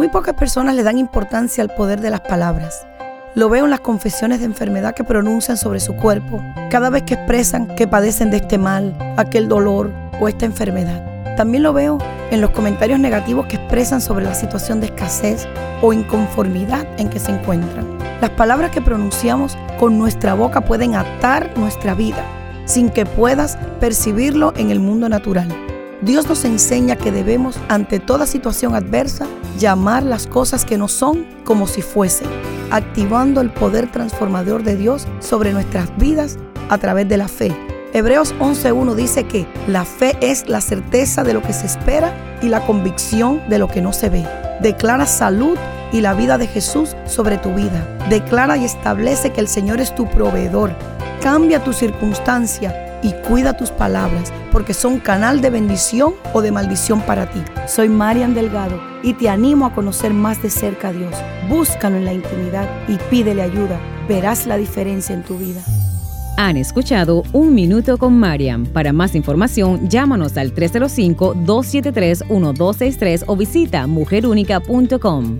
Muy pocas personas le dan importancia al poder de las palabras. Lo veo en las confesiones de enfermedad que pronuncian sobre su cuerpo, cada vez que expresan que padecen de este mal, aquel dolor o esta enfermedad. También lo veo en los comentarios negativos que expresan sobre la situación de escasez o inconformidad en que se encuentran. Las palabras que pronunciamos con nuestra boca pueden atar nuestra vida sin que puedas percibirlo en el mundo natural. Dios nos enseña que debemos, ante toda situación adversa, llamar las cosas que no son como si fuesen, activando el poder transformador de Dios sobre nuestras vidas a través de la fe. Hebreos 11.1 dice que la fe es la certeza de lo que se espera y la convicción de lo que no se ve. Declara salud y la vida de Jesús sobre tu vida. Declara y establece que el Señor es tu proveedor. Cambia tu circunstancia y cuida tus palabras, porque son canal de bendición o de maldición para ti. Soy Marian Delgado y te animo a conocer más de cerca a Dios. Búscalo en la intimidad y pídele ayuda. Verás la diferencia en tu vida. Han escuchado Un Minuto con Mariam. Para más información, llámanos al 305-273-1263 o visita mujerúnica.com.